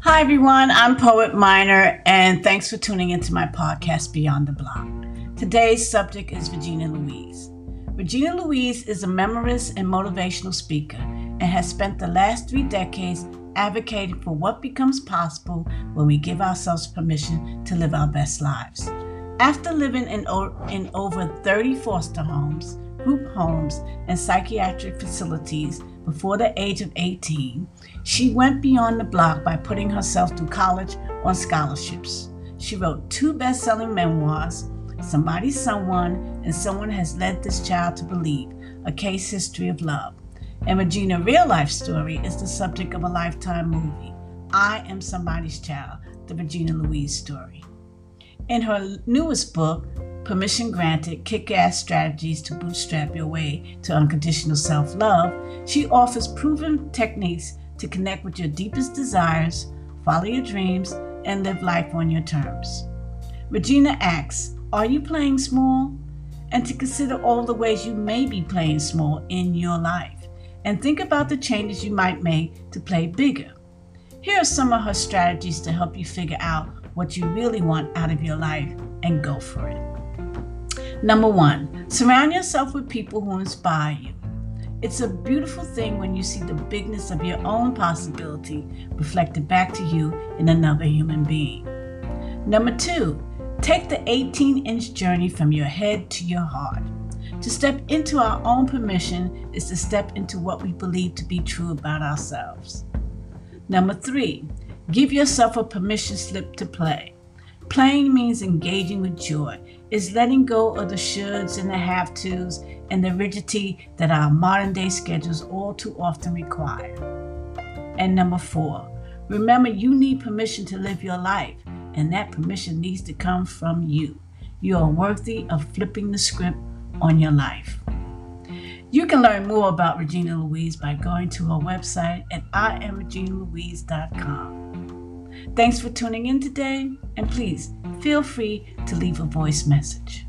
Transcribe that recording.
Hi, everyone. I'm Poet Minor, and thanks for tuning into my podcast, Beyond the Block. Today's subject is Regina Louise. Regina Louise is a memorist and motivational speaker and has spent the last three decades advocating for what becomes possible when we give ourselves permission to live our best lives. After living in, in over 30 foster homes, group homes, and psychiatric facilities before the age of 18, she went beyond the block by putting herself through college on scholarships. She wrote two best selling memoirs, Somebody's Someone, and Someone Has Led This Child to Believe A Case History of Love. And Regina's real life story is the subject of a lifetime movie, I Am Somebody's Child, the Regina Louise story. In her newest book, Permission Granted Kick Ass Strategies to Bootstrap Your Way to Unconditional Self Love, she offers proven techniques to connect with your deepest desires, follow your dreams, and live life on your terms. Regina asks Are you playing small? And to consider all the ways you may be playing small in your life, and think about the changes you might make to play bigger. Here are some of her strategies to help you figure out what you really want out of your life and go for it. Number one, surround yourself with people who inspire you. It's a beautiful thing when you see the bigness of your own possibility reflected back to you in another human being. Number two, take the 18 inch journey from your head to your heart. To step into our own permission is to step into what we believe to be true about ourselves. Number three, give yourself a permission slip to play. Playing means engaging with joy, is letting go of the shoulds and the have tos and the rigidity that our modern day schedules all too often require. And number four, remember you need permission to live your life, and that permission needs to come from you. You are worthy of flipping the script on your life. You can learn more about Regina Louise by going to her website at iamreginalouise.com. Thanks for tuning in today, and please feel free to leave a voice message.